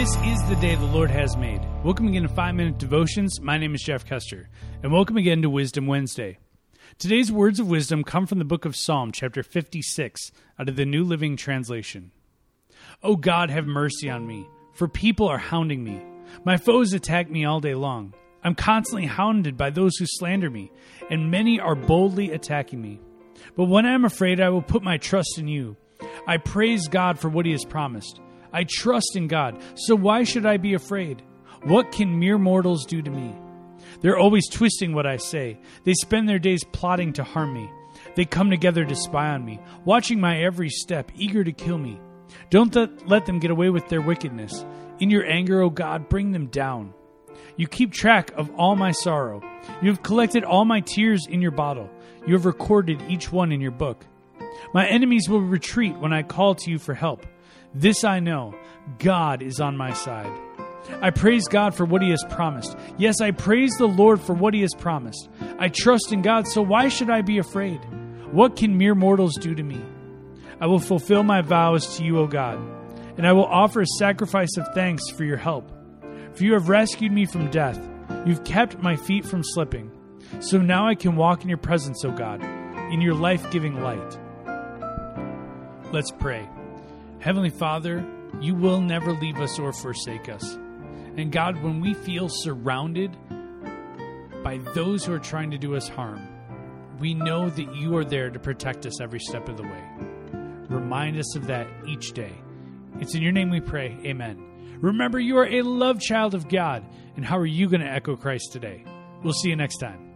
day the Lord has made. Welcome again to 5 Minute Devotions. My name is Jeff Custer, and welcome again to Wisdom Wednesday. Today's words of wisdom come from the book of Psalm, chapter 56, out of the New Living Translation. O God, have mercy on me, for people are hounding me. My foes attack me all day long. I'm constantly hounded by those who slander me, and many are boldly attacking me. But when I am afraid, I will put my trust in you. I praise God for what He has promised. I trust in God, so why should I be afraid? What can mere mortals do to me? They're always twisting what I say. They spend their days plotting to harm me. They come together to spy on me, watching my every step, eager to kill me. Don't let them get away with their wickedness. In your anger, O God, bring them down. You keep track of all my sorrow. You have collected all my tears in your bottle. You have recorded each one in your book. My enemies will retreat when I call to you for help. This I know God is on my side. I praise God for what He has promised. Yes, I praise the Lord for what He has promised. I trust in God, so why should I be afraid? What can mere mortals do to me? I will fulfill my vows to you, O God, and I will offer a sacrifice of thanks for your help. For you have rescued me from death. You've kept my feet from slipping. So now I can walk in your presence, O God, in your life giving light. Let's pray. Heavenly Father, you will never leave us or forsake us. And God, when we feel surrounded by those who are trying to do us harm, we know that you are there to protect us every step of the way. Remind us of that each day. It's in your name we pray. Amen. Remember, you are a loved child of God. And how are you going to echo Christ today? We'll see you next time.